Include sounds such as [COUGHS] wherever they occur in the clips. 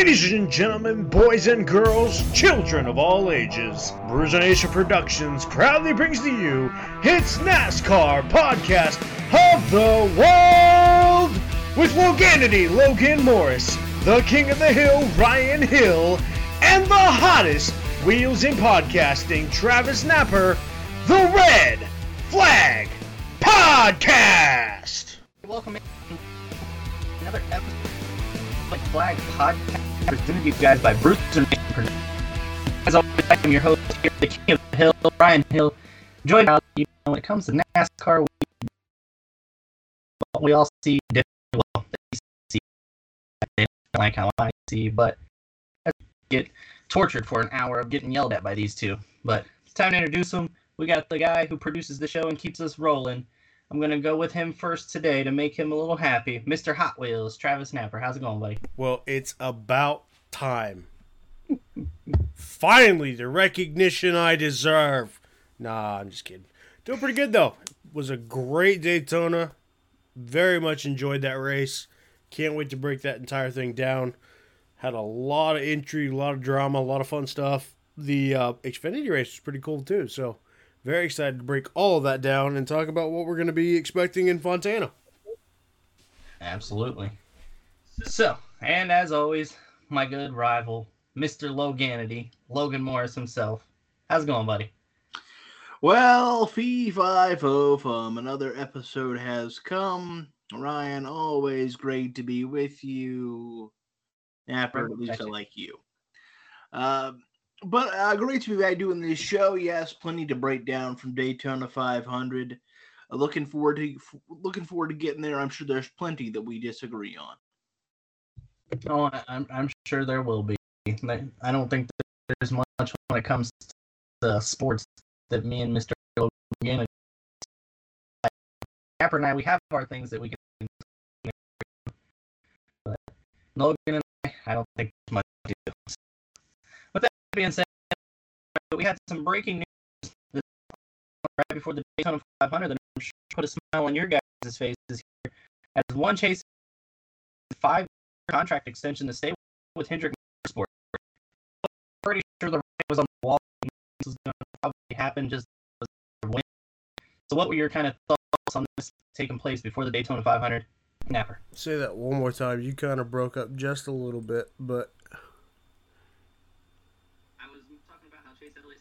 Ladies and gentlemen, boys and girls, children of all ages, Bruiser Nation Productions proudly brings to you its NASCAR podcast of the world with Loganity Logan Morris, the King of the Hill Ryan Hill, and the hottest wheels in podcasting Travis Napper, the Red Flag Podcast. Welcome in another episode of Red Flag Podcast presented to you guys by Bruce As always, I'm your host here, the King of the Hill, Ryan Hill. Join us, you know, when it comes to NASCAR, we, we all see different, well, they see, they like how I see, but I get tortured for an hour of getting yelled at by these two. But it's time to introduce them. We got the guy who produces the show and keeps us rolling. I'm gonna go with him first today to make him a little happy. Mr. Hot Wheels, Travis Napper. How's it going, buddy? Well, it's about time. Finally, the recognition I deserve. Nah, I'm just kidding. Doing pretty good though. was a great Daytona. Very much enjoyed that race. Can't wait to break that entire thing down. Had a lot of intrigue, a lot of drama, a lot of fun stuff. The uh, Xfinity race was pretty cool too. So very excited to break all of that down and talk about what we're going to be expecting in Fontana. Absolutely. So, and as always, my good rival, Mr. Loganity, Logan Morris himself. How's it going, buddy? Well, fee fi fo fum, another episode has come. Ryan, always great to be with you. Napper, at least I like you. Uh, but uh, great to be back doing this show. Yes, plenty to break down from Daytona 500. Uh, looking forward to looking forward to getting there. I'm sure there's plenty that we disagree on. Oh, I'm I'm sure there will be. I don't think there's much when it comes to sports that me and Mr. Logan, Capper and I, we have our things that we can. But Logan and I, I don't think much to do. With that being said, we had some breaking news right before the Daytona 500 that I'm sure put a smile on your guys' faces here. As one chase five contract extension to stay with Hendrick Motorsport. Pretty sure the writing was on the wall. This was going to probably happen just. So, what were your kind of thoughts on this taking place before the Daytona 500? Napper. Say that one more time. You kind of broke up just a little bit, but.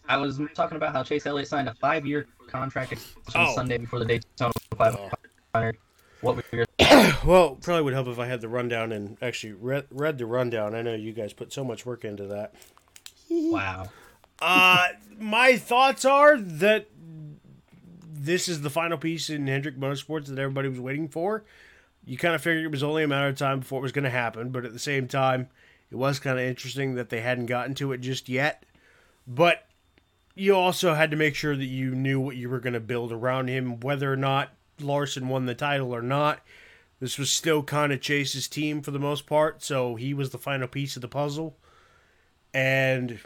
I was talking about how Chase Elliott signed a five-year contract oh. Sunday before the Daytona 500. Oh. What were your [COUGHS] well, probably would help if I had the rundown and actually read, read the rundown. I know you guys put so much work into that. Wow. [LAUGHS] uh, my thoughts are that this is the final piece in Hendrick Motorsports that everybody was waiting for. You kind of figured it was only a matter of time before it was going to happen, but at the same time, it was kind of interesting that they hadn't gotten to it just yet. But you also had to make sure that you knew what you were going to build around him, whether or not Larson won the title or not. This was still kind of Chase's team for the most part, so he was the final piece of the puzzle. And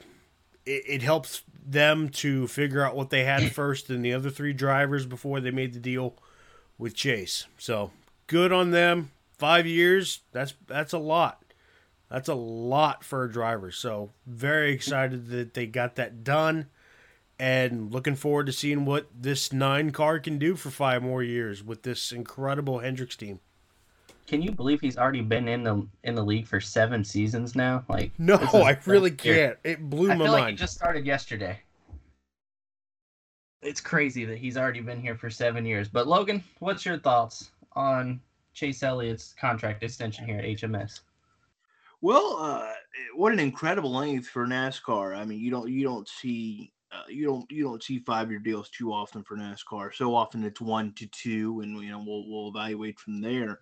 it, it helps them to figure out what they had [CLEARS THROAT] first than the other three drivers before they made the deal with Chase. So good on them. Five years, that's that's a lot. That's a lot for a driver. So very excited that they got that done and looking forward to seeing what this nine car can do for five more years with this incredible Hendricks team. Can you believe he's already been in the in the league for seven seasons now? Like [LAUGHS] no, I really can't. It blew I my feel mind. Like it just started yesterday. It's crazy that he's already been here for seven years. But Logan, what's your thoughts on Chase Elliott's contract extension here at HMS? Well, uh, what an incredible length for NASCAR. I mean, you don't you don't see uh, you don't you don't see five year deals too often for NASCAR. So often it's one to two, and you know we'll we'll evaluate from there.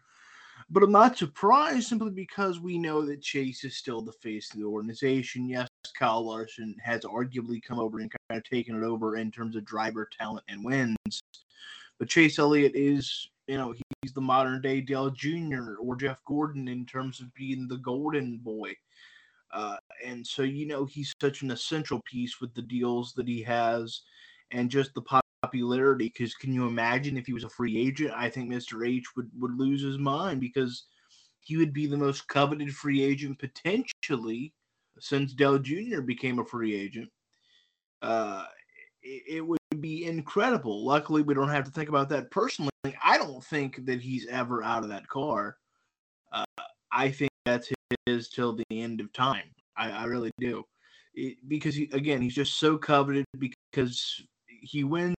But I'm not surprised simply because we know that Chase is still the face of the organization. Yes, Kyle Larson has arguably come over and kind of taken it over in terms of driver talent and wins. But Chase Elliott is, you know, he's the modern day Dale Jr. or Jeff Gordon in terms of being the golden boy. Uh, and so, you know, he's such an essential piece with the deals that he has and just the popularity. Because can you imagine if he was a free agent? I think Mr. H would, would lose his mind because he would be the most coveted free agent potentially since Dale Jr. became a free agent, uh, it, would be incredible. Luckily, we don't have to think about that personally. I don't think that he's ever out of that car. Uh, I think that's his till the end of time. I, I really do, it, because he, again, he's just so coveted because he wins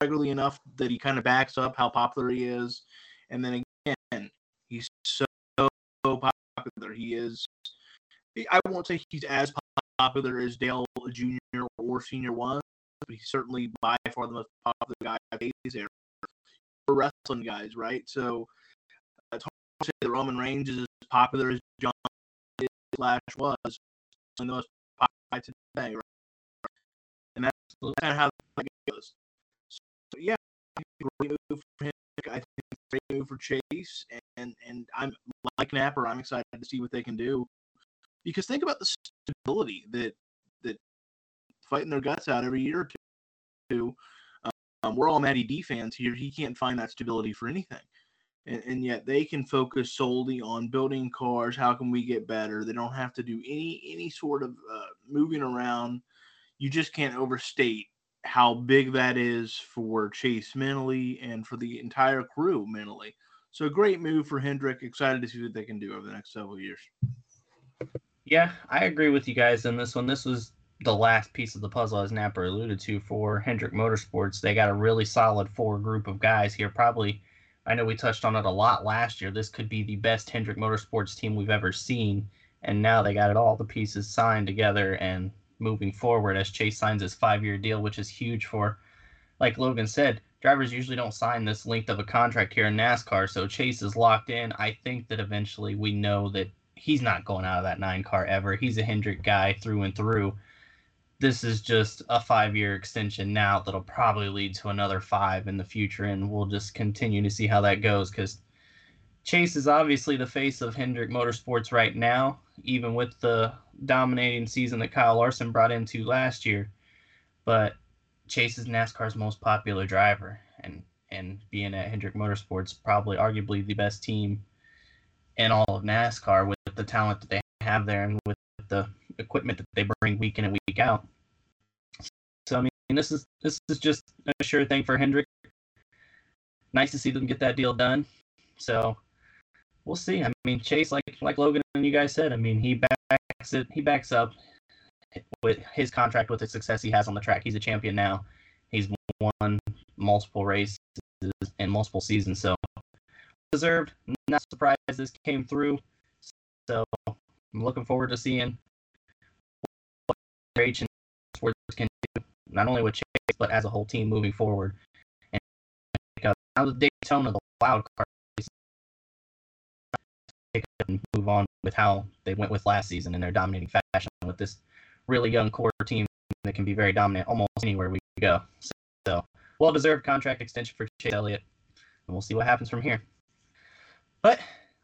regularly enough that he kind of backs up how popular he is, and then again, he's so so popular. He is. I won't say he's as popular as Dale Jr. or Senior was, but he's certainly by far the most popular guy these there for wrestling guys, right? So say that Roman Reigns is as popular as John Flash was, the most popular today, right? And that's kind of how that goes. So yeah, great move for him. I think great move for Chase, and and I'm like Napper. I'm excited to see what they can do because think about the stability that that fighting their guts out every year or two. Um, we're all Matty D fans here. He can't find that stability for anything. And, and, yet they can focus solely on building cars. How can we get better? They don't have to do any any sort of uh, moving around. You just can't overstate how big that is for Chase mentally and for the entire crew mentally. So great move for Hendrick. Excited to see what they can do over the next several years. Yeah, I agree with you guys in this one. This was the last piece of the puzzle, as Napper alluded to, for Hendrick Motorsports. They got a really solid four group of guys here. Probably, I know we touched on it a lot last year. This could be the best Hendrick Motorsports team we've ever seen. And now they got it all the pieces signed together and moving forward as Chase signs his five year deal, which is huge for, like Logan said, drivers usually don't sign this length of a contract here in NASCAR. So Chase is locked in. I think that eventually we know that he's not going out of that nine car ever. He's a Hendrick guy through and through. This is just a five year extension now that'll probably lead to another five in the future. And we'll just continue to see how that goes because Chase is obviously the face of Hendrick Motorsports right now, even with the dominating season that Kyle Larson brought into last year. But Chase is NASCAR's most popular driver, and and being at Hendrick Motorsports, probably arguably the best team in all of NASCAR with the talent that they have there and with the equipment that they bring week in and week out. So I mean, this is this is just a sure thing for Hendrick. Nice to see them get that deal done. So we'll see. I mean, Chase, like like Logan and you guys said, I mean, he backs it. He backs up with his contract with the success he has on the track. He's a champion now. He's won multiple races and multiple seasons. So deserved. Not surprised this came through. So I'm looking forward to seeing And can do, not only with Chase but as a whole team moving forward. And now the Daytona, the wild card and move on with how they went with last season in their dominating fashion with this really young core team that can be very dominant almost anywhere we go. So, so well deserved contract extension for Chase Elliott, and we'll see what happens from here. But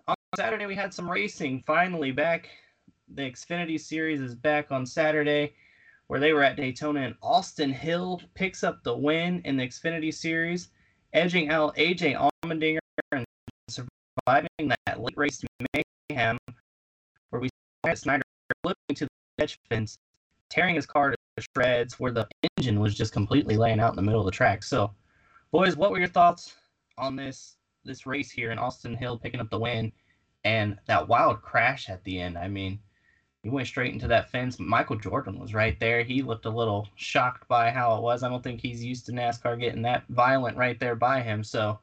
on Saturday we had some racing finally back. The Xfinity Series is back on Saturday, where they were at Daytona, and Austin Hill picks up the win in the Xfinity Series, edging out AJ Allmendinger and surviving that late race mayhem, where we saw Snider flipping to the edge fence, tearing his car to shreds, where the engine was just completely laying out in the middle of the track. So, boys, what were your thoughts on this this race here and Austin Hill picking up the win and that wild crash at the end. I mean, he went straight into that fence. Michael Jordan was right there. He looked a little shocked by how it was. I don't think he's used to NASCAR getting that violent right there by him. So,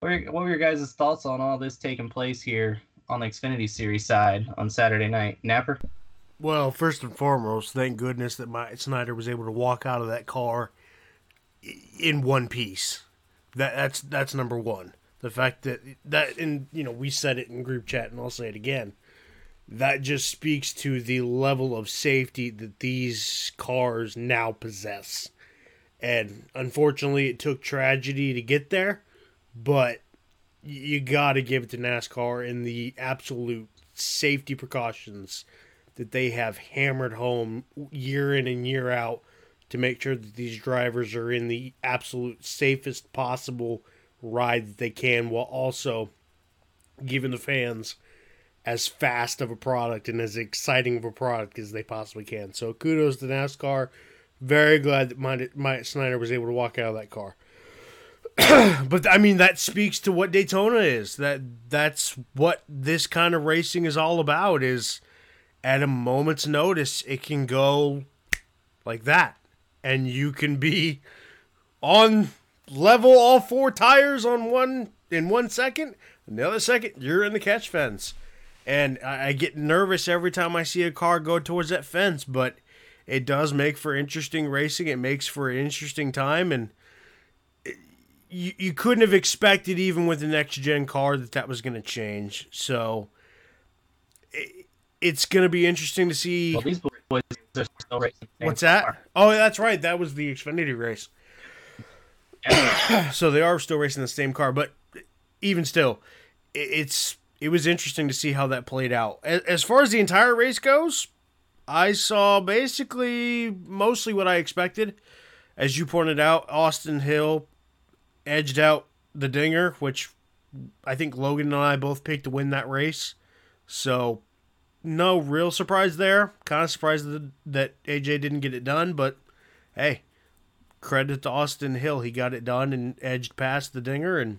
what were, your guys' thoughts on all this taking place here on the Xfinity Series side on Saturday night? Napper? Well, first and foremost, thank goodness that Myatt Snider was able to walk out of that car in one piece. That that's that's number one. The fact that that and you know we said it in group chat and I'll say it again. That just speaks to the level of safety that these cars now possess. And unfortunately, it took tragedy to get there, but you got to give it to NASCAR in the absolute safety precautions that they have hammered home year in and year out to make sure that these drivers are in the absolute safest possible ride that they can while also giving the fans as fast of a product and as exciting of a product as they possibly can. So kudos to NASCAR. Very glad that Myatt Snider was able to walk out of that car. [CLEARS THROAT] but I mean that speaks to what Daytona is. That that's what this kind of racing is all about is at a moment's notice it can go like that and you can be on level all four tires on one in one second and the other second you're in the catch fence and I, I get nervous every time I see a car go towards that fence. But it does make for interesting racing. It makes for an interesting time, and you you couldn't have expected even with the next gen car that that was going to change. So it, it's going to be interesting to see. Well, these boys are still racing. What's that? Car. Oh, that's right. That was the Xfinity race. [COUGHS] so they are still racing the same car, but even still, it's it was interesting to see how that played out. As far as the entire race goes, I saw basically mostly what I expected. As you pointed out, Austin Hill edged out the Dinger, which I think Logan and I both picked to win that race. So, no real surprise there. Kind of surprised that AJ didn't get it done, but hey, credit to Austin Hill. He got it done and edged past the Dinger and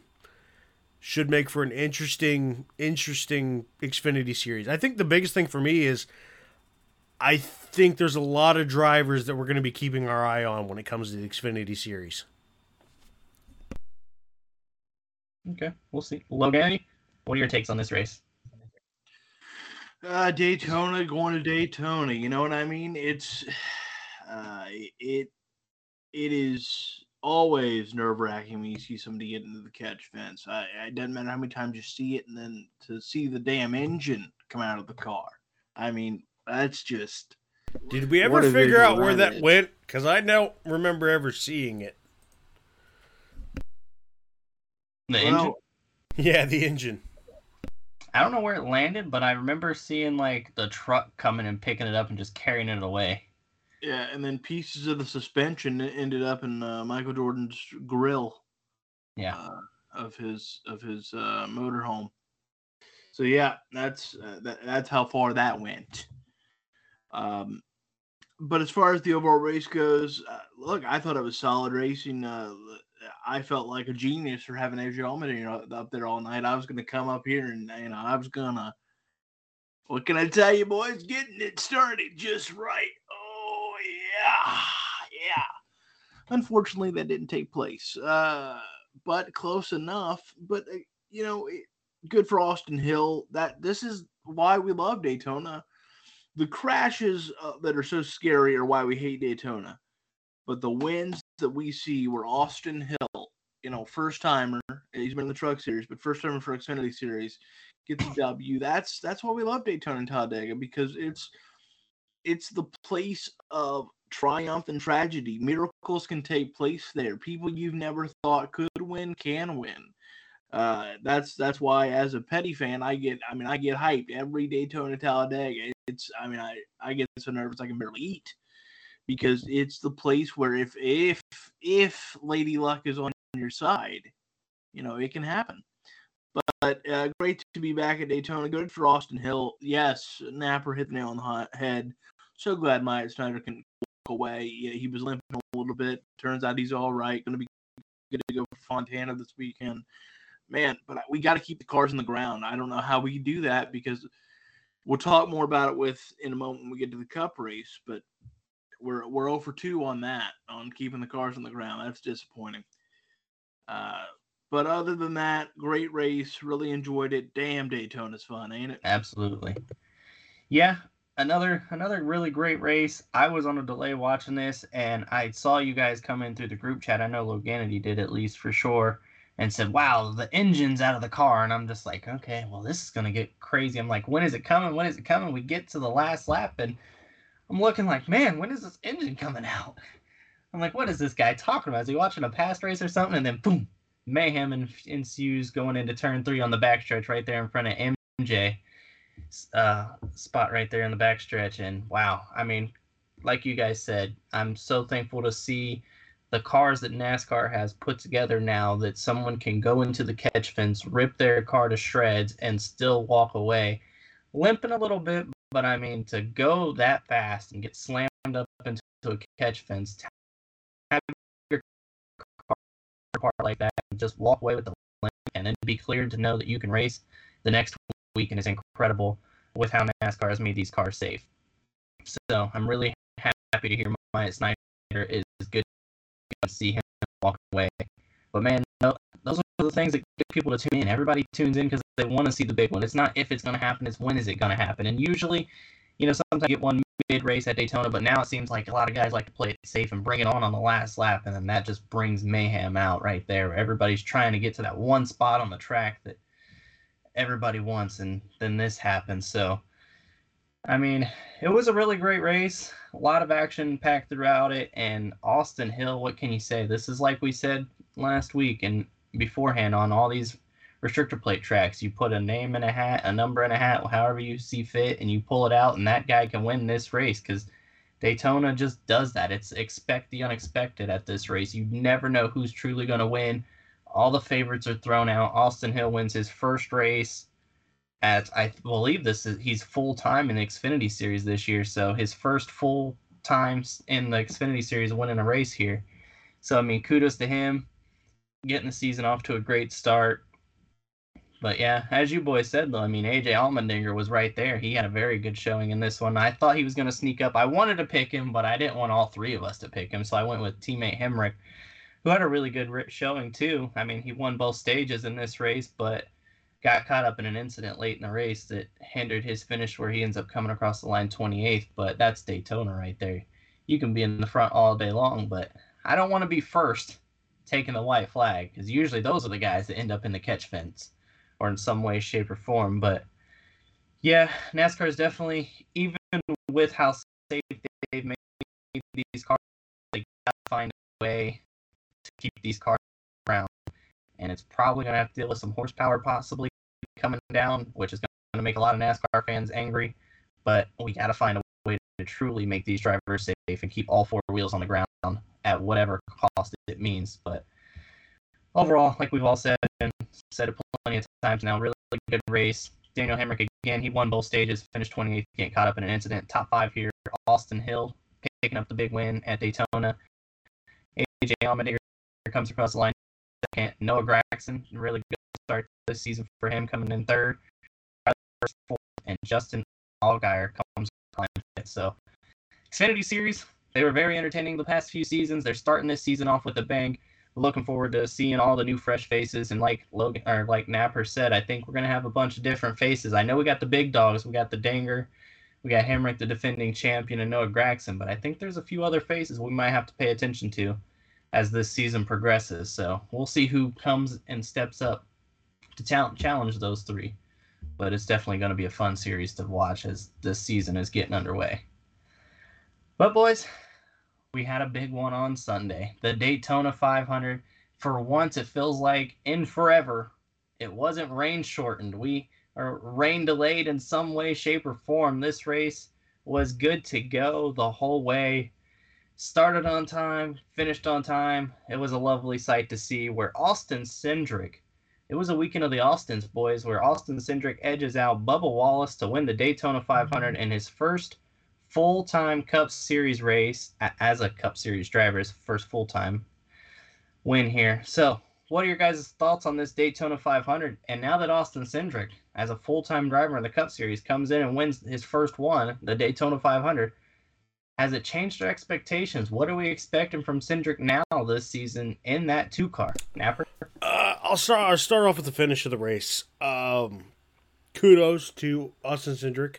should make for an interesting, interesting Xfinity series. I think the biggest thing for me is I think there's a lot of drivers that we're going to be keeping our eye on when it comes to the Xfinity series. Okay, we'll see. Logan, what are your takes on this race? Uh, Daytona going to Daytona. You know what I mean? It's [SIGHS] uh, it it is always nerve wracking when you see somebody get into the catch fence. I, it doesn't matter how many times you see it, and then to see the damn engine come out of the car. I mean, that's just. Did we ever figure out where that went? Because I don't remember ever seeing it. The well, engine? [LAUGHS] Yeah, the engine. I don't know where it landed, but I remember seeing like the truck coming and picking it up and just carrying it away. Yeah, and then pieces of the suspension ended up in uh, Michael Jordan's grill. Yeah. Uh, of his of his uh, motorhome. So yeah, that's uh, that, that's how far that went. Um, but as far as the overall race goes, uh, look, I thought it was solid racing. Uh, I felt like a genius for having AJ Allmendinger up there all night. I was going to come up here and you know I was gonna. What can I tell you, boys? Getting it started just right. Yeah, yeah. Unfortunately, that didn't take place, uh, but close enough. But uh, you know, it, good for Austin Hill. That this is why we love Daytona. The crashes uh, that are so scary are why we hate Daytona. But the wins that we see were Austin Hill, you know, first timer. He's been in the Truck Series, but first timer for Xfinity Series gets a W. That's that's why we love Daytona and Talladega because it's it's the place of triumph and tragedy. Miracles can take place there. People you've never thought could win can win. Uh, that's that's why as a petty fan, I get I mean I get hyped every Daytona Talladega. It's I mean I I get so nervous I can barely eat because it's the place where if if if Lady Luck is on your side, you know it can happen. But uh, great to be back at Daytona. Good for Austin Hill. Yes, Napper hit the nail on the head. So glad Myatt Snider can away. Yeah, he was limping a little bit. Turns out he's all right. Going to be good to go for Fontana this weekend. Man, but we got to keep the cars in the ground. I don't know how we do that because we'll talk more about it with in a moment when we get to the Cup race. But we're we're 0 for 2 on that on keeping the cars on the ground. That's disappointing. Uh, but other than that, great race. Really enjoyed it. Damn, Daytona's fun, ain't it? Absolutely. Yeah, another another really great race. I was on a delay watching this, and I saw you guys come in through the group chat. I know Loganity did at least for sure, and said, "Wow, the engine's out of the car." And I'm just like, "Okay, well, this is gonna get crazy." I'm like, "When is it coming? When is it coming?" We get to the last lap, and I'm looking like, "Man, when is this engine coming out?" [LAUGHS] I'm like, "What is this guy talking about? Is he watching a past race or something?" And then boom, mayhem ensues going into turn three on the backstretch right there in front of MJ uh, spot right there in the backstretch. And wow, I mean, like you guys said, I'm so thankful to see the cars that NASCAR has put together now that someone can go into the catch fence, rip their car to shreds, and still walk away. limping a little bit, but I mean to go that fast and get slammed up into a catch fence, have your car apart like that, and just walk away with the limp, and then be cleared to know that you can race the next week, is incredible with how NASCAR has made these cars safe. So I'm really happy to hear Myatt Snider is good to see him walk away. But man, those are the things that get people to tune in. Everybody tunes in because they want to see the big one. It's not if it's going to happen; it's when is it going to happen. And usually, you know, sometimes you get one mid race at Daytona, but now it seems like a lot of guys like to play it safe and bring it on on the last lap, and then that just brings mayhem out right there. Everybody's trying to get to that one spot on the track that everybody wants, and then this happens. So, I mean, it was a really great race. A lot of action packed throughout it, and Austin Hill. What can you say? This is like we said last week and beforehand on all these restrictor plate tracks. You put a name in a hat, a number in a hat, however you see fit, and you pull it out, and that guy can win this race because Daytona just does that. It's expect the unexpected at this race. You never know who's truly going to win. All the favorites are thrown out. Austin Hill wins his first race at I believe this is he's full time in the Xfinity series this year, so his first full time in the Xfinity series winning a race here. So I mean, kudos to him getting the season off to a great start. But yeah, as you boys said though, I mean AJ Allmendinger was right there. He had a very good showing in this one. I thought he was going to sneak up. I wanted to pick him, but I didn't want all three of us to pick him, so I went with teammate Hemric, who had a really good showing too. I mean, he won both stages in this race, but got caught up in an incident late in the race that hindered his finish where he ends up coming across the line 28th, but that's Daytona right there. You can be in the front all day long, but I don't want to be first taking the white flag because usually those are the guys that end up in the catch fence or in some way, shape, or form. But yeah, NASCAR is definitely even with how safe they've made these cars, they gotta find a way to keep these cars around, and it's probably gonna have to deal with some horsepower possibly coming down, which is gonna make a lot of NASCAR fans angry. But we gotta find a way to truly make these drivers safe and keep all four wheels on the ground at whatever cost it means. But overall, like we've all said and said it plenty of times now, really, good race. Daniel Hemric again, he won both stages, finished 28th, getting caught up in an incident. Top five here. Austin Hill picking up the big win at Daytona. AJ Allmendinger comes across the line second. Noah Gragson, really good start this season for him, coming in third. And Justin Allgaier comes fifth. So Xfinity Series, they were very entertaining the past few seasons. They're starting this season off with a bang. Looking forward to seeing all the new fresh faces. And like Logan or like Napper said, I think we're gonna have a bunch of different faces. I know we got the big dogs. We got the Dinger. We got Hemric, the defending champion, and Noah Gragson. But I think there's a few other faces we might have to pay attention to as this season progresses. So we'll see who comes and steps up to challenge those three. But it's definitely going to be a fun series to watch as this season is getting underway. But, boys, we had a big one on Sunday. The Daytona 500. For once, it feels like in forever, it wasn't rain shortened. We or rain delayed in some way, shape, or form. This race was good to go the whole way. Started on time, finished on time. It was a lovely sight to see. Where Austin Cindric, it was a weekend of the Austins, boys, where Austin Cindric edges out Bubba Wallace to win the Daytona 500 in his first full time Cup Series race as a Cup Series driver, his first full time win here. So, what are your guys' thoughts on this Daytona 500? And now that Austin Cindric, as a full time driver in the Cup Series, comes in and wins his first one, the Daytona 500, has it changed our expectations? What are we expecting from Cindric now this season in that two car? Napper? Uh, I'll start. I'll start off with the finish of the race. Um, kudos to Austin Cindric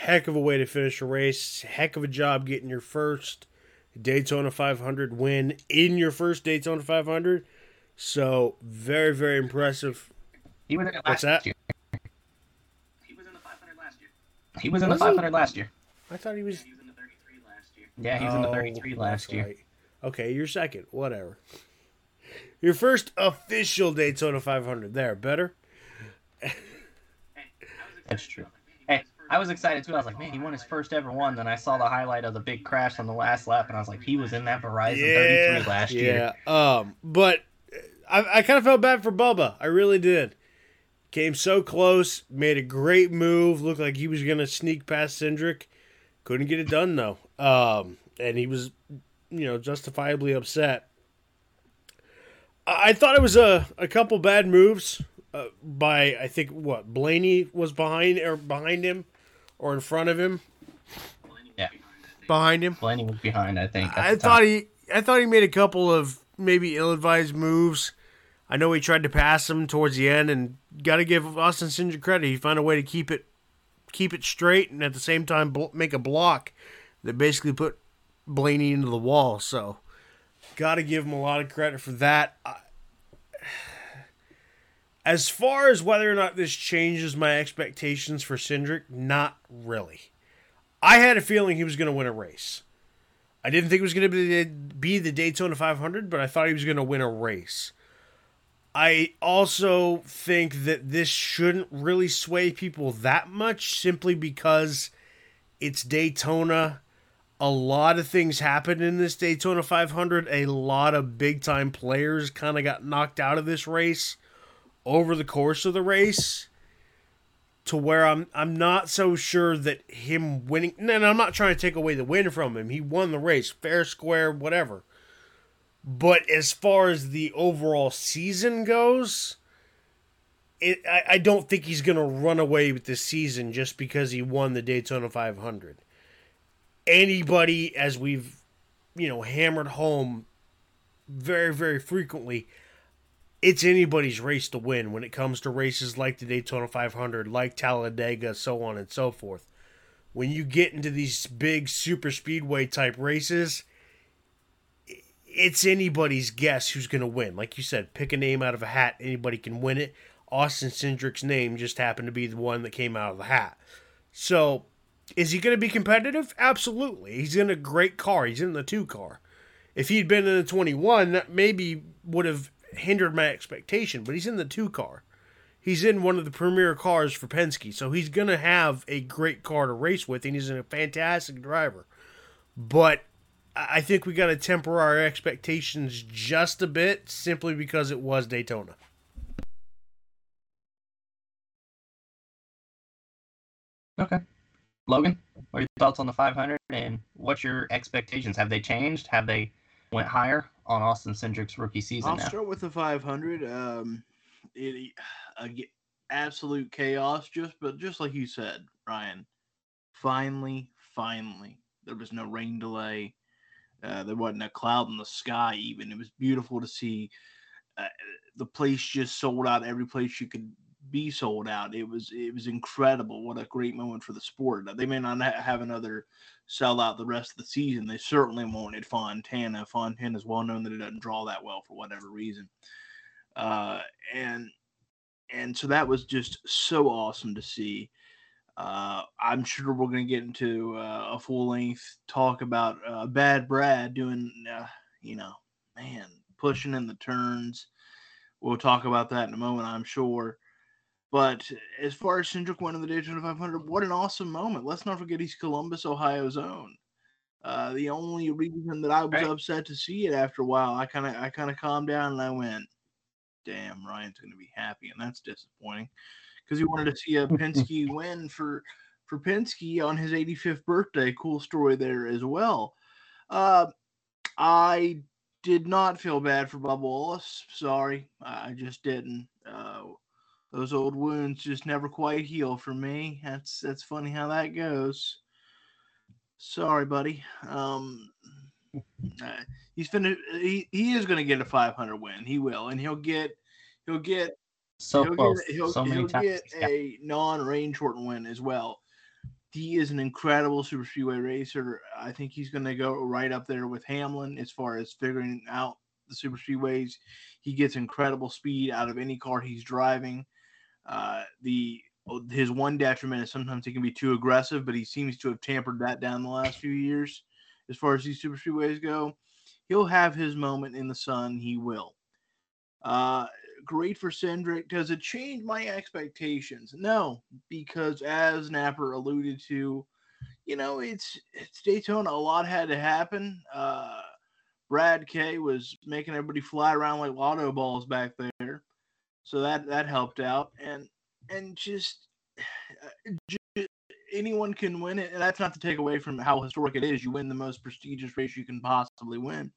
heck of a way to finish a race. Heck of a job getting your first Daytona 500 win in your first Daytona 500. So very, very impressive. He was in it What's that? Year. He was in the 500 last year. He was in was the 500 he? last year. I thought he was. He was in the 33 last year. Yeah, he was oh, in the 33 last year. Right. Okay, you're second. Whatever. Your first official Daytona 500. There, better. That's true. Hey, I was excited too. I was like, man, he won his first ever one. Then I saw the highlight of the big crash on the last lap, and I was like, he was in that Verizon yeah, 33 last yeah. year. Yeah. Um, but I, I kind of felt bad for Bubba. I really did. Came so close, made a great move, looked like he was going to sneak past Cindric. Couldn't get it done, though. Um, and he was, you know, justifiably upset. I thought it was a, a couple bad moves uh, by, I think, what, Blaney was behind or behind him or in front of him. Yeah. Behind him. Blaney was behind, I think. I the time. thought he I thought he made a couple of maybe ill-advised moves. I know he tried to pass him towards the end, and got to give Austin Cindric credit. He found a way to keep it keep it straight, and at the same time bl- make a block that basically put Blaney into the wall. So, got to give him a lot of credit for that. I, as far as whether or not this changes my expectations for Cindric, not really. I had a feeling he was going to win a race. I didn't think it was going to be, be the Daytona 500, but I thought he was going to win a race. I also think that this shouldn't really sway people that much simply because it's Daytona. A lot of things happened in this Daytona 500. A lot of big time players kind of got knocked out of this race over the course of the race to where I'm I'm not so sure that him winning. And I'm not trying to take away the win from him. He won the race, fair, square, whatever. But as far as the overall season goes, it I, I don't think he's gonna run away with this season just because he won the Daytona 500. Anybody, as we've you know hammered home very very frequently, it's anybody's race to win when it comes to races like the Daytona 500, like Talladega, so on and so forth. When you get into these big super speedway type races, it's anybody's guess who's going to win. Like you said, pick a name out of a hat, anybody can win it. Austin Cindric's name just happened to be the one that came out of the hat. So, is he going to be competitive? Absolutely. He's in a great car. He's in the two car. If he'd been in the 21, that maybe would have hindered my expectation, but he's in the two car. He's in one of the premier cars for Penske, so he's going to have a great car to race with, and he's a fantastic driver. But I think we got to temper our expectations just a bit simply because it was Daytona. Okay. Logan, what are your thoughts on the 500 and what's your expectations? Have they changed? Have they went higher on Austin Cindric's rookie season I'll now? start with the 500. Um, it uh, absolute chaos. Just but just like you said, Ryan. Finally, finally, there was no rain delay. Uh, there wasn't a cloud in the sky. Even it was beautiful to see. Uh, the place just sold out every place you could be sold out. It was it was incredible. What a great moment for the sport. They may not have another sellout the rest of the season. They certainly won't at Fontana. Fontana is well known that it doesn't draw that well for whatever reason. Uh, and and so that was just so awesome to see. Uh, I'm sure we're going to get into uh, a full length talk about uh, Bad Brad doing, uh, you know, man, pushing in the turns. We'll talk about that in a moment, I'm sure. But as far as Cindric winning the Daytona 500, what an awesome moment. Let's not forget he's Columbus, Ohio's own. Uh, the only reason that I was Right. upset to see it after a while, I kind of I kind of calmed down and I went, "Damn, Ryan's going to be happy," and that's disappointing because he wanted to see a Penske [LAUGHS] win for for Penske on his 85th birthday. Cool story there as well. Uh, I did not feel bad for Bubba Wallace. Sorry, I just didn't. Uh, those old wounds just never quite heal for me. That's that's funny how that goes. Sorry, buddy. Um, uh, he's finished. He, he is going to get a 500 win. He will, and he'll get he'll get So he'll close. get, he'll, so many he'll times. get Yeah. a non-range shortened win as well. He is an incredible super speedway racer. I think he's going to go right up there with Hamlin as far as figuring out the super speedways. He gets incredible speed out of any car he's driving. Uh, the his one detriment is sometimes he can be too aggressive, but he seems to have tampered that down the last few years. As far as these super speedways go, he'll have his moment in the sun. He will. Uh, great for Cindric. Does it change my expectations? No, because as Napper alluded to, you know, it's it's Daytona. A lot had to happen. Uh, Brad K was making everybody fly around like lotto balls back there, so that that helped out. And and just, [SIGHS] just anyone can win it. And that's not to take away from how historic it is. You win the most prestigious race you can possibly win.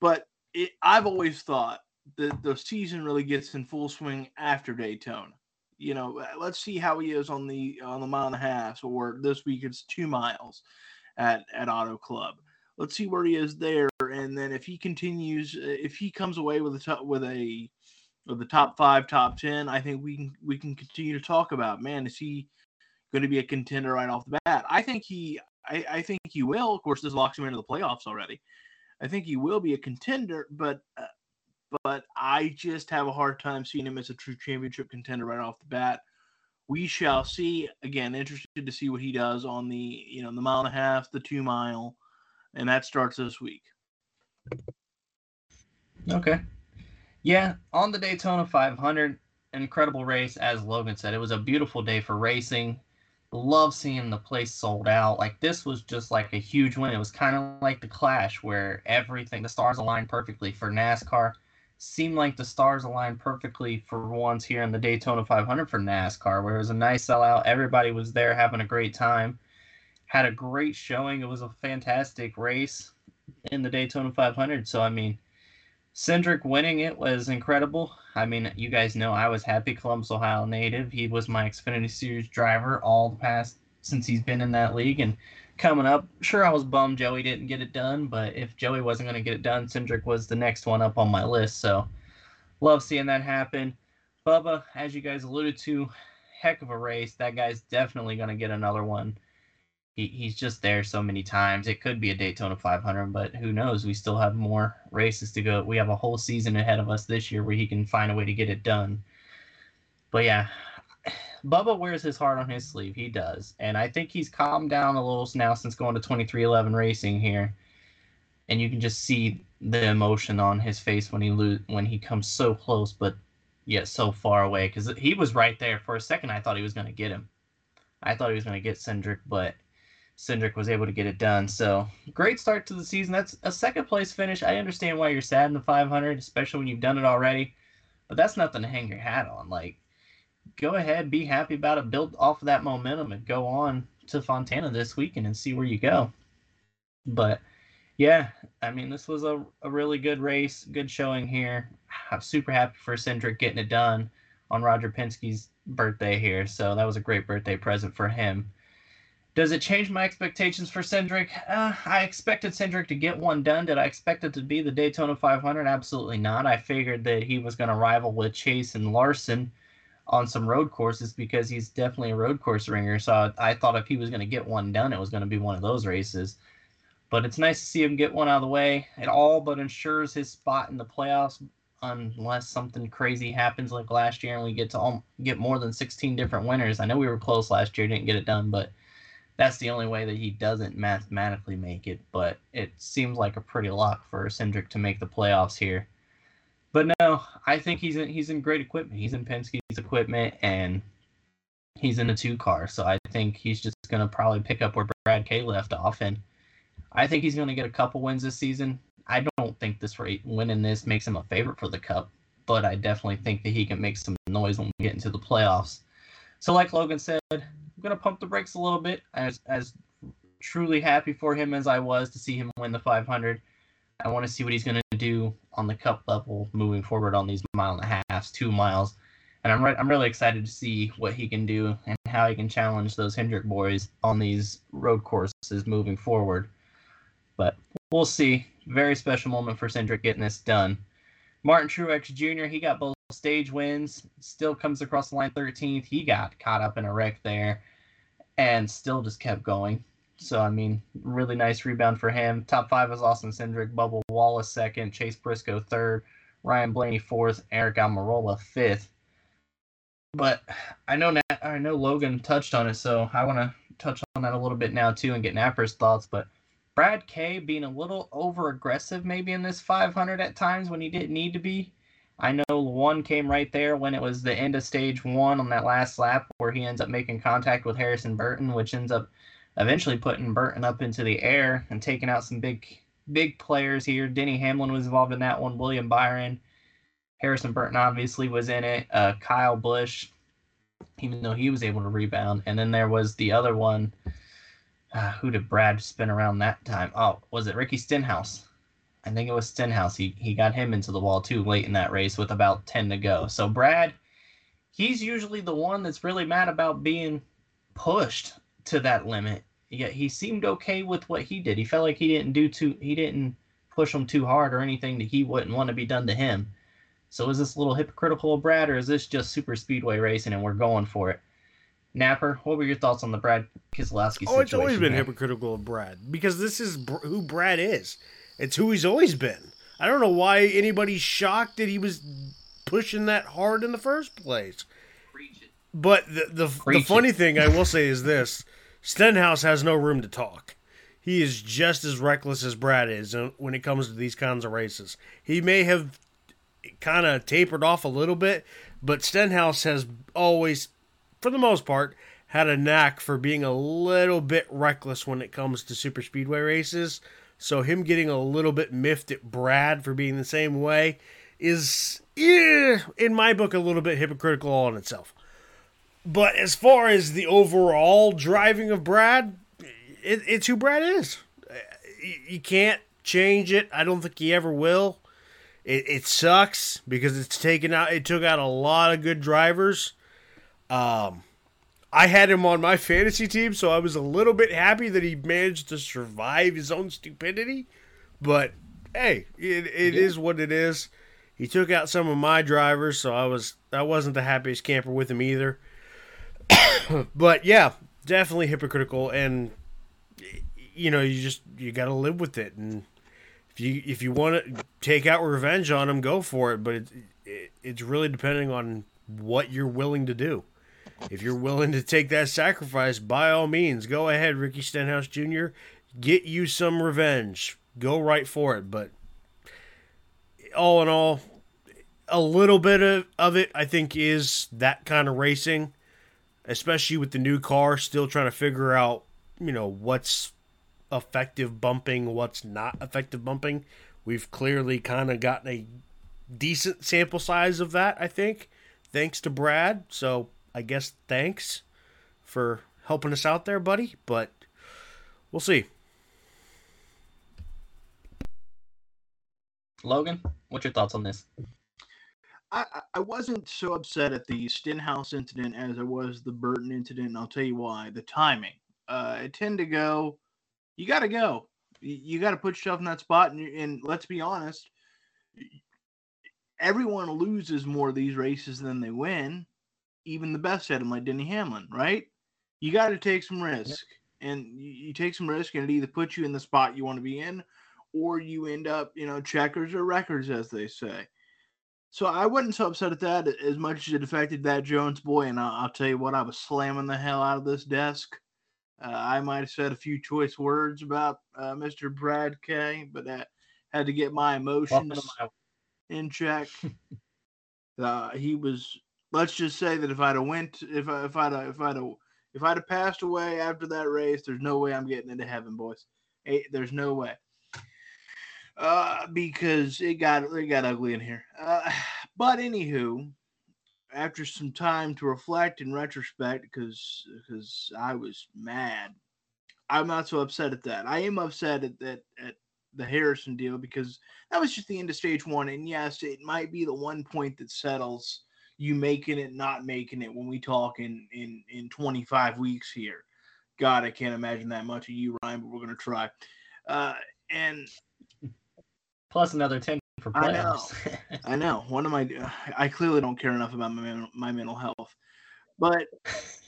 But it, I've always thought that the season really gets in full swing after Daytona. You know, uh, let's see how he is on the on the mile and a half, or this week it's two miles at at Auto Club. Let's see where he is there, and then if he continues, uh, if he comes away with a with a the top five, top ten, I think we can we can continue to talk about. Man, is he going to be a contender right off the bat? I think he, I, I think he will. Of course, this locks him into the playoffs already. I think he will be a contender, but uh, but I just have a hard time seeing him as a true championship contender right off the bat. We shall see. Again, interested to see what he does on the you know the mile and a half, the two mile, and that starts this week. Okay. Yeah, on the Daytona 500, incredible race. As Logan said, it was a beautiful day for racing. Love seeing the place sold out. Like this was just like a huge win. It was kind of like the Clash, where everything, the stars aligned perfectly for NASCAR seemed like the stars aligned perfectly for once here in the Daytona 500 for NASCAR, where it was a nice sellout. Everybody was there having a great time. Had a great showing. It was a fantastic race in the Daytona 500. So, I mean, Cindric winning it was incredible. I mean, you guys know I was happy. Columbus, Ohio native. He was my Xfinity Series driver all the past since he's been in that league. And coming up. Sure, I was bummed Joey didn't get it done, but if Joey wasn't going to get it done, Cindric was the next one up on my list. So love seeing that happen. Bubba, as you guys alluded to, heck of a race. That guy's definitely going to get another one. He, he's just there so many times. It could be a Daytona 500, but who knows? We still have more races to go. We have a whole season ahead of us this year where he can find a way to get it done. But yeah, [SIGHS] Bubba wears his heart on his sleeve. He does, and I think he's calmed down a little now since going to 23XI Racing here, and you can just see the emotion on his face when he lo- when he comes so close, but yet so far away. Because he was right there for a second. I thought he was going to get him. I thought he was going to get Cindric, but Cindric was able to get it done. So great start to the season. That's a second place finish. I understand why you're sad in the 500, especially when you've done it already, but that's nothing to hang your hat on. Like go ahead, be happy about it, build off of that momentum, and go on to Fontana this weekend and see where you go. But yeah, I mean, this was a, a really good race, good showing here. I'm super happy for Cindric getting it done on Roger Penske's birthday here. So that was a great birthday present for him. Does it change my expectations for Cindric? Uh, I expected Cindric to get one done. Did I expect it to be the Daytona 500? Absolutely not. I figured that he was going to rival with Chase and Larson on some road courses because he's definitely a road course ringer. So I, I thought if he was going to get one done, it was going to be one of those races. But it's nice to see him get one out of the way. It all but ensures his spot in the playoffs, unless something crazy happens like last year and we get to all, get more than 16 different winners. I know we were close last year, didn't get it done, but that's the only way that he doesn't mathematically make it. But it seems like a pretty lock for Cindric to make the playoffs here. But no, I think he's in he's in great equipment. He's in Penske's equipment and he's in a two car. So I think he's just gonna probably pick up where Brad K left off and I think he's gonna get a couple wins this season. I don't think this rate winning this makes him a favorite for the cup, but I definitely think that he can make some noise when we get into the playoffs. So like Logan said, I'm gonna pump the brakes a little bit as as truly happy for him as I was to see him win the 500. I want to see what he's to do on the cup level moving forward on these mile and a half, two miles. And I'm, re- I'm really excited to see what he can do and how he can challenge those Hendrick boys on these road courses moving forward. But we'll see. Very special moment for Cindric getting this done. Martin Truex Jr., he got both stage wins, still comes across the line 13th. He got caught up in a wreck there and still just kept going. So I mean, really nice rebound for him. Top five is Austin Cindric, Bubba Wallace second, Chase Briscoe third, Ryan Blaney fourth, Eric Almirola fifth. But I know Nat, I know Logan touched on it, so I want to touch on that a little bit now too and get Napper's thoughts. But Brad K being a little over aggressive maybe in this 500 at times when he didn't need to be. I know one came right there when it was the end of stage one on that last lap where he ends up making contact with Harrison Burton, which ends up eventually putting Burton up into the air and taking out some big big players here. Denny Hamlin was involved in that one. William Byron, Harrison Burton obviously was in it. Uh, Kyle Busch, even though he was able to rebound. And then there was the other one. Uh, who did Brad spin around that time? Oh, was it Ricky Stenhouse? I think it was Stenhouse. He he got him into the wall too late in that race with about ten to go. So Brad, he's usually the one that's really mad about being pushed to that limit. Yet he seemed okay with what he did. He felt like he didn't do too he didn't push him too hard or anything that he wouldn't want to be done to him. So is this a little hypocritical of Brad, or is this just super speedway racing and we're going for it? Napper, what were your thoughts on the Brad Keselowski situation? Oh, it's always been man? hypocritical of Brad because this is br- who Brad is. It's who he's always been. I don't know why anybody's shocked that he was pushing that hard in the first place. But the the, the funny thing I will say is this: Stenhouse has no room to talk. He is just as reckless as Brad is when it comes to these kinds of races. He may have kind of tapered off a little bit, but Stenhouse has always, for the most part, had a knack for being a little bit reckless when it comes to super speedway races. So him getting a little bit miffed at Brad for being the same way is, eh, in my book, a little bit hypocritical all in itself. But as far as the overall driving of Brad, it, it's who Brad is. You, can't change it. I don't think he ever will. It, it sucks because it's taken out. It took out a lot of good drivers. Um, I had him on my fantasy team, so I was a little bit happy that he managed to survive his own stupidity. But hey, it, it is what it is. He took out some of my drivers, so I was I wasn't the happiest camper with him either. [COUGHS] but yeah, definitely hypocritical, and you know you just you got to live with it. And if you if you want to take out revenge on him, go for it. But it, it, it's really depending on what you're willing to do. If you're willing to take that sacrifice, by all means, go ahead, Ricky Stenhouse Jr. Get you some revenge. Go right for it. But all in all, a little bit of, of it, I think, is that kind of racing, especially with the new car, still trying to figure out, you know, what's effective bumping, what's not effective bumping. We've clearly kind of gotten a decent sample size of that, I think, thanks to Brad. So I guess thanks for helping us out there, buddy. But we'll see. Logan, what's your thoughts on this? I, I- I wasn't so upset at the Stenhouse incident as I was the Burton incident, and I'll tell you why. The timing. Uh, it tend to go. You got to go. You, you got to put yourself in that spot, and, and let's be honest. Everyone loses more of these races than they win. Even the best at them, like Denny Hamlin, right? You got to take some risk, and you, you take some risk, and it either puts you in the spot you want to be in, or you end up, you know, checkers or records, as they say. So I wasn't so upset at that as much as it affected that Jones boy. And I'll, I'll tell you what, I was slamming the hell out of this desk. Uh, I might have said a few choice words about uh, Mr. Brad K, but that had to get my emotions in check. [LAUGHS] uh, he was. Let's just say that if I'd have went, if I, if I'd have, if I'd have, if I'd have passed away after that race, there's no way I'm getting into heaven, boys. Eh, there's no way. Uh, because it got it got ugly in here. Uh, [SIGHS] but anywho, after some time to reflect in retrospect, because because I was mad, I'm not so upset at that. I am upset at that at the Harrison deal because that was just the end of stage one. And yes, it might be the one point that settles you making it, not making it when we talk in in in 25 weeks here. God, I can't imagine that much of you, Ryan, but we're gonna try. Uh, and plus another ten for I know. playoffs. [LAUGHS] I know one of my I clearly don't care enough about my mental, my mental health, but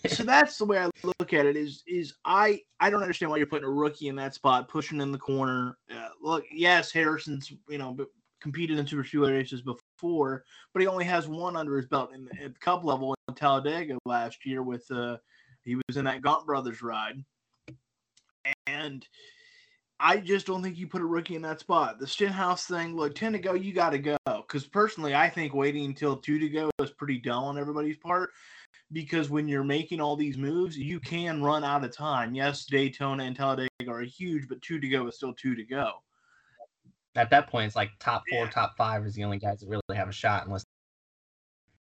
so [LAUGHS] that's the way I look at it. Is is I I don't understand why you're putting a rookie in that spot, pushing in the corner. Uh, look, yes, Harrison's you know competed in super speedway races before, but he only has one under his belt in the, at cup level in Talladega last year. With uh, he was in that Gaunt Brothers ride, and I just don't think you put a rookie in that spot. The Stenhouse thing, look, 10 to go, you got to go. Because personally, I think waiting until two to go is pretty dull on everybody's part. Because when you're making all these moves, you can run out of time. Yes, Daytona and Talladega are huge, but two to go is still two to go. At that point, it's like top four, Yeah. top five is the only guys that really have a shot, unless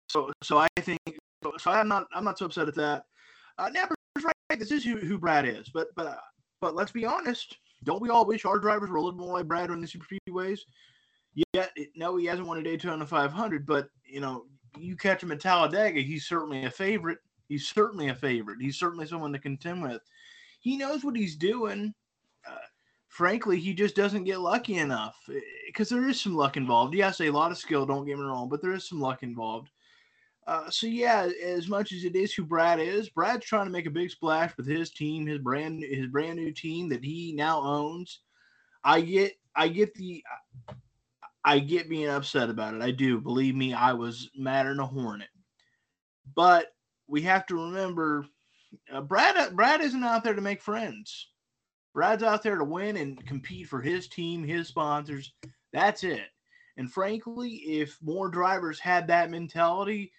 So, so I think so I'm not I'm not so upset at that. Uh, Napper's right. This is who, who Brad is. But but uh, but let's be honest. Don't we all wish our drivers were a little more like Brad in the super speedways? Yet no, he hasn't won a Daytona 500. But you know, you catch him at Talladega, he's certainly a favorite. He's certainly a favorite. He's certainly someone to contend with. He knows what he's doing. Uh, frankly, he just doesn't get lucky enough because there is some luck involved. Yes, a lot of skill, don't get me wrong, but there is some luck involved. Uh, so yeah, as much as it is who Brad is, Brad's trying to make a big splash with his team, his brand, his brand new team that he now owns. I get, I get the, I get being upset about it. I do. Believe me, I was madder than a hornet. But we have to remember, uh, Brad, Brad isn't out there to make friends. Brad's out there to win and compete for his team, his sponsors. That's it. And frankly, if more drivers had that mentality,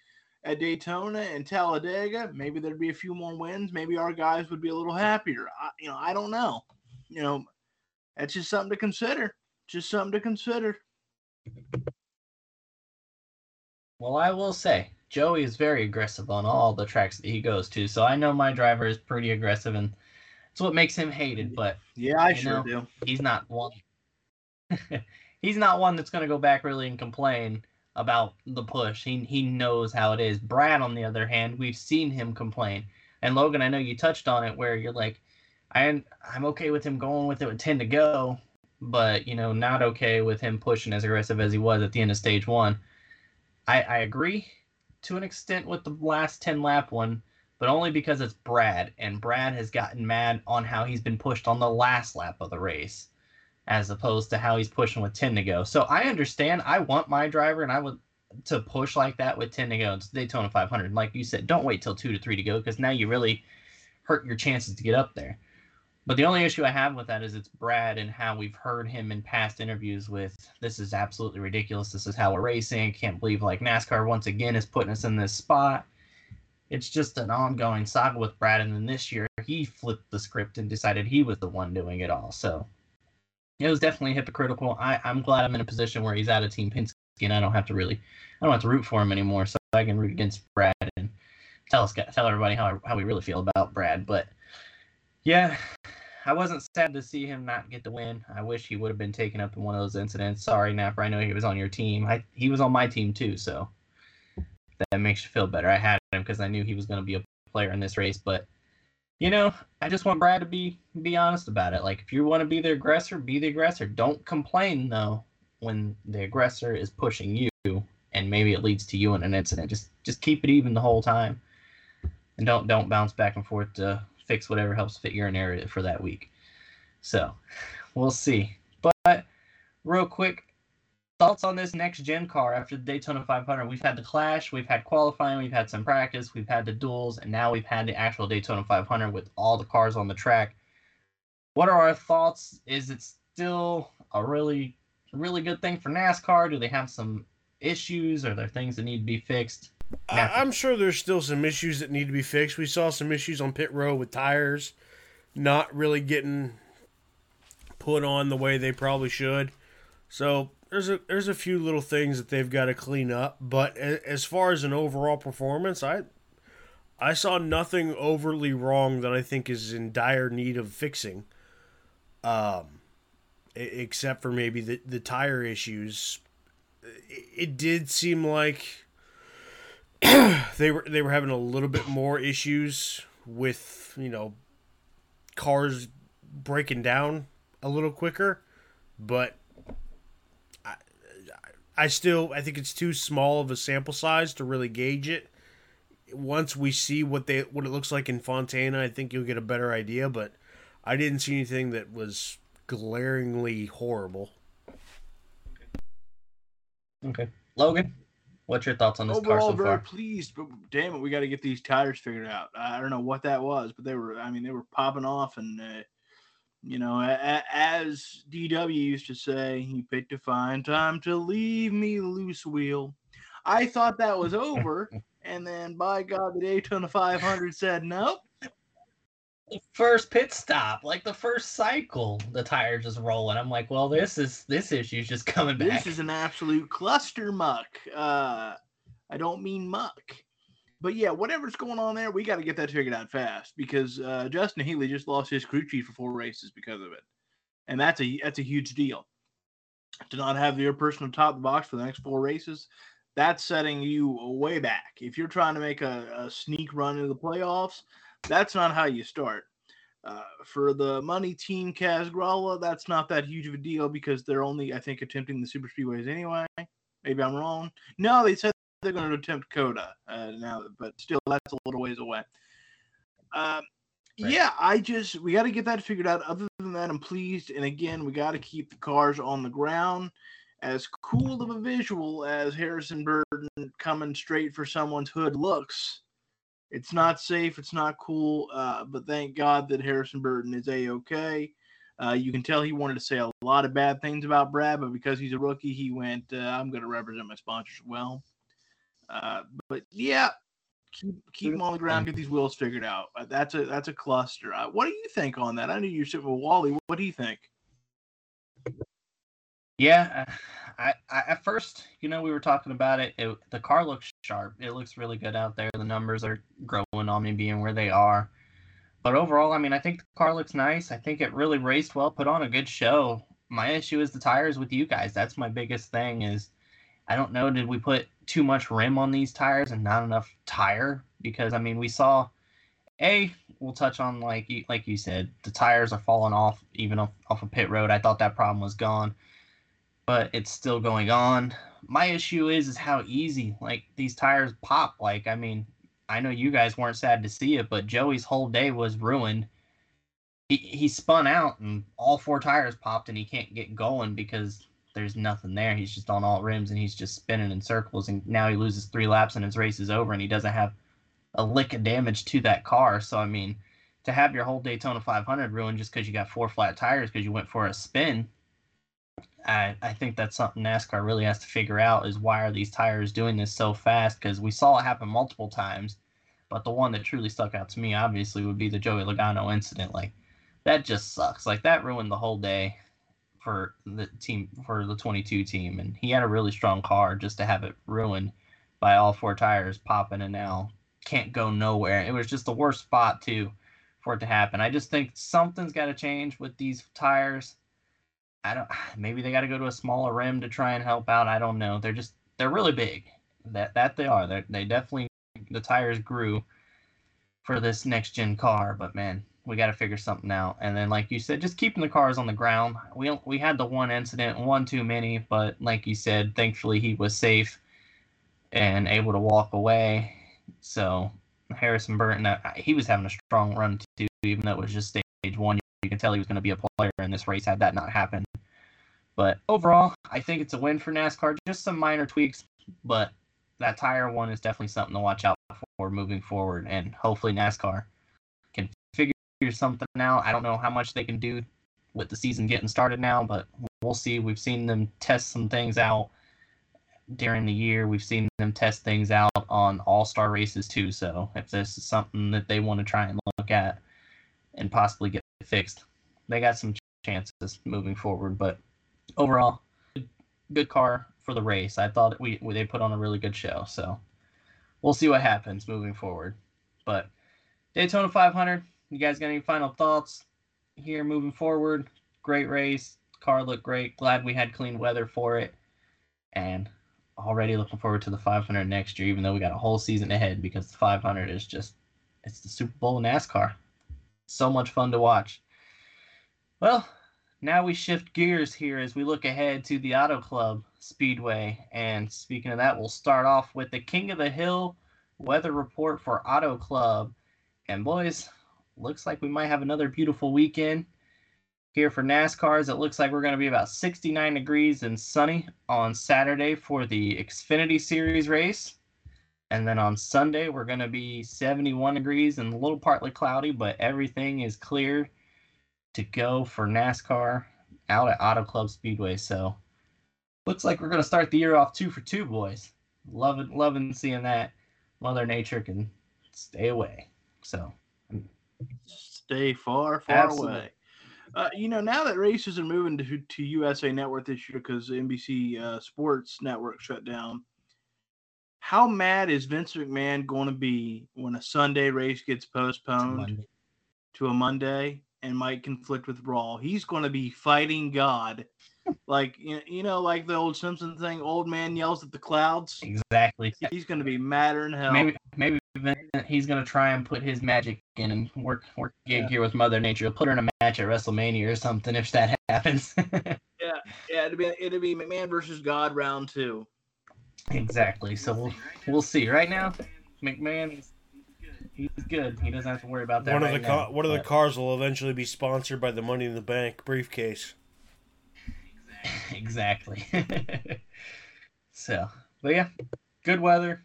at Daytona and Talladega, maybe there'd be a few more wins. Maybe our guys would be a little happier. I, you know, I don't know. You know, that's just something to consider. Just something to consider. Well, I will say Joey is very aggressive on all the tracks that he goes to. So I know my driver is pretty aggressive, and it's what makes him hated. But yeah, I sure know, do. He's not one. [LAUGHS] he's not one that's going to go back really and complain about the push. He he knows how it is. Brad, on the other hand, we've seen him complain. And Logan, I know you touched on it where you're like, I I'm okay with him going with it with ten to go, but you know, not okay with him pushing as aggressive as he was at the end of stage one. I, I agree to an extent with the last ten lap one, but only because it's Brad, and Brad has gotten mad on how he's been pushed on the last lap of the race as opposed to how he's pushing with 10 to go. So I understand. I want my driver and I would to push like that with 10 to go. It's Daytona 500. Like you said, don't wait till 2 to 3 to go because now you really hurt your chances to get up there. But the only issue I have with that is it's Brad and how we've heard him in past interviews with this is absolutely ridiculous. This is how we're racing. Can't believe like NASCAR once again is putting us in this spot. It's just an ongoing saga with Brad. And then this year he flipped the script and decided he was the one doing it all. So it was definitely hypocritical. I, I'm glad I'm in a position where he's out of Team Penske and I don't have to really, I don't have to root for him anymore. So I can root against Brad and tell us, tell everybody how how we really feel about Brad. But yeah, I wasn't sad to see him not get the win. I wish he would have been taken up in one of those incidents. Sorry, Napper. I know he was on your team. I, he was on my team too, so that makes you feel better. I had him because I knew he was going to be a player in this race, but you know, I just want Brad to be be honest about it. Like if you want to be the aggressor, be the aggressor. Don't complain though when the aggressor is pushing you and maybe it leads to you in an incident. Just just keep it even the whole time. And don't don't bounce back and forth to fix whatever helps fit your narrative for that week. So, we'll see. But real quick, thoughts on this next gen car after the Daytona 500? We've had the Clash, we've had qualifying, we've had some practice, we've had the duels, and now we've had the actual Daytona 500 with all the cars on the track. What are our thoughts? Is it still a really, really good thing for NASCAR? Do they have some issues? Are there things that need to be fixed? I'm sure there's still some issues that need to be fixed. We saw some issues on pit road with tires not really getting put on the way they probably should. So there's a there's a few little things that they've got to clean up, but as far as an overall performance, I I saw nothing overly wrong that I think is in dire need of fixing. Um, except for maybe the the tire issues. It did seem like [CLEARS THROAT] they were they were having a little bit more issues with you know cars breaking down a little quicker, but I still I think it's too small of a sample size to really gauge it. Once we see what they what it looks like in Fontana, I think you'll get a better idea. But I didn't see anything that was glaringly horrible. Okay, Logan, what's your thoughts on this Overall, car so very far? pleased, but damn it, we got to get these tires figured out. I don't know what that was, but they were. I mean, they were popping off, and uh, you know, as DW used to say, he picked a fine time to leave me loose wheel. I thought that was over, [LAUGHS] and then by God, the Daytona 500 said nope. The first pit stop, like the first cycle, the tires just rolling. I'm like, well, this is this issue's just coming back. This is an absolute cluster muck. Uh, I don't mean muck. But yeah, whatever's going on there, we got to get that figured out fast because uh, Justin Haley just lost his crew chief for four races because of it, and that's a that's a huge deal. To not have your person top the box for the next four races, that's setting you way back. If you're trying to make a, a sneak run into the playoffs, that's not how you start. Uh, for the money team Kaz that's not that huge of a deal because they're only, I think, attempting the super speedways anyway. Maybe I'm wrong. No, they said they're going to attempt COTA uh, now, but still, that's a little ways away. Um, right. Yeah, I just we got to get that figured out. Other than that, I'm pleased. And again, we got to keep the cars on the ground. As cool of a visual as Harrison Burton coming straight for someone's hood looks, it's not safe. It's not cool. Uh, but thank God that Harrison Burton is a okay. Uh, you can tell he wanted to say a lot of bad things about Brad, but because he's a rookie, he went, uh, "I'm going to represent my sponsors well." Uh, but yeah, keep keep them on the ground, get these wheels figured out. Uh, that's a that's a cluster. Uh, what do you think on that? I know you're sitting with Wally. What do you think? Yeah, I, I, at first, you know, we were talking about it, it, The car looks sharp. It looks really good out there. The numbers are growing on me being where they are. But overall, I mean, I think the car looks nice. I think it really raced well, put on a good show. My issue is the tires with you guys. That's my biggest thing. Is I don't know, did we put too much rim on these tires and not enough tire? Because I mean, we saw a we'll touch on like you like you said, the tires are falling off even off, off of pit road. I thought that problem was gone but it's still going on. My issue is is how easy like these tires pop. Like I mean, I know you guys weren't sad to see it, but Joey's whole day was ruined. He he spun out and all four tires popped and he can't get going because there's nothing there. He's just on all rims and he's just spinning in circles and now he loses three laps and his race is over and he doesn't have a lick of damage to that car. So I mean, to have your whole Daytona 500 ruined just because you got four flat tires because you went for a spin I, I think that's something NASCAR really has to figure out is why are these tires doing this so fast? Because we saw it happen multiple times, but the one that truly stuck out to me obviously would be the Joey Logano incident. Like that just sucks. Like that ruined the whole day for the team for the 22 team, and he had a really strong car just to have it ruined by all four tires popping and now can't go nowhere. It was just the worst spot too for it to happen. I just think something's got to change with these tires I don't. [SIGHS] Maybe they got to go to a smaller rim to try and help out. I don't know. They're just they're really big. That that they are. They they definitely the tires grew for this next gen car. But man, we got to figure something out. And then like you said, just keeping the cars on the ground. We we had the one incident, one too many. But like you said, thankfully he was safe and able to walk away. So Harrison Burton, uh, he was having a strong run too, even though it was just stage one. You can tell he was going to be a player in this race had that not happened. But overall, I think it's a win for NASCAR. Just some minor tweaks, but that tire one is definitely something to watch out for moving forward. And hopefully NASCAR figure something out. I don't know how much they can do with the season getting started now, but we'll see. We've seen them test some things out during the year. We've seen them test things out on all star races too. So if this is something that they want to try and look at and possibly get fixed, they got some chances moving forward. But overall, good car for the race. I thought we, they put on a really good show. So we'll see what happens moving forward. But Daytona 500, you guys got any final thoughts here moving forward? Great race. Car looked great. Glad we had clean weather for it. And already looking forward to the 500 next year, even though we got a whole season ahead because the 500 is just, it's the Super Bowl NASCAR. So much fun to watch. Well, now we shift gears here as we look ahead to the Auto Club Speedway. And speaking of that, we'll start off with the King of the Hill weather report for Auto Club. And boys, looks like we might have another beautiful weekend here for NASCARs. It looks like we're going to be about 69 degrees and sunny on Saturday for the Xfinity Series race. And then on Sunday, we're going to be 71 degrees and a little partly cloudy, but everything is clear to go for NASCAR out at Auto Club Speedway. So looks like we're gonna start the year off two for two, boys. Loving loving seeing that. Mother Nature can stay away. So stay far, far Absolutely. away. Uh, you know, now that races are moving to, to USA Network this year because NBC uh, Sports Network shut down, how mad is Vince McMahon going to be when a Sunday race gets postponed to a Monday and might conflict with Raw? He's going to be fighting God, [LAUGHS] like you you know, like the old Simpson thing. Old man yells at the clouds. Exactly. He's going to be madder than hell. Maybe maybe Vince, he's gonna try and put his magic in and work work a gig here with Mother Nature. He'll put her in a match at WrestleMania or something if that [LAUGHS] happens. Yeah, it'd be it'd be McMahon versus God round two. exactly. So we'll we'll see. Right now, McMahon he's, he's good. He doesn't have to worry about that. One of the now, ca- one of the cars will eventually be sponsored by the Money in the Bank briefcase. [LAUGHS] exactly. [LAUGHS] so, but yeah, good weather.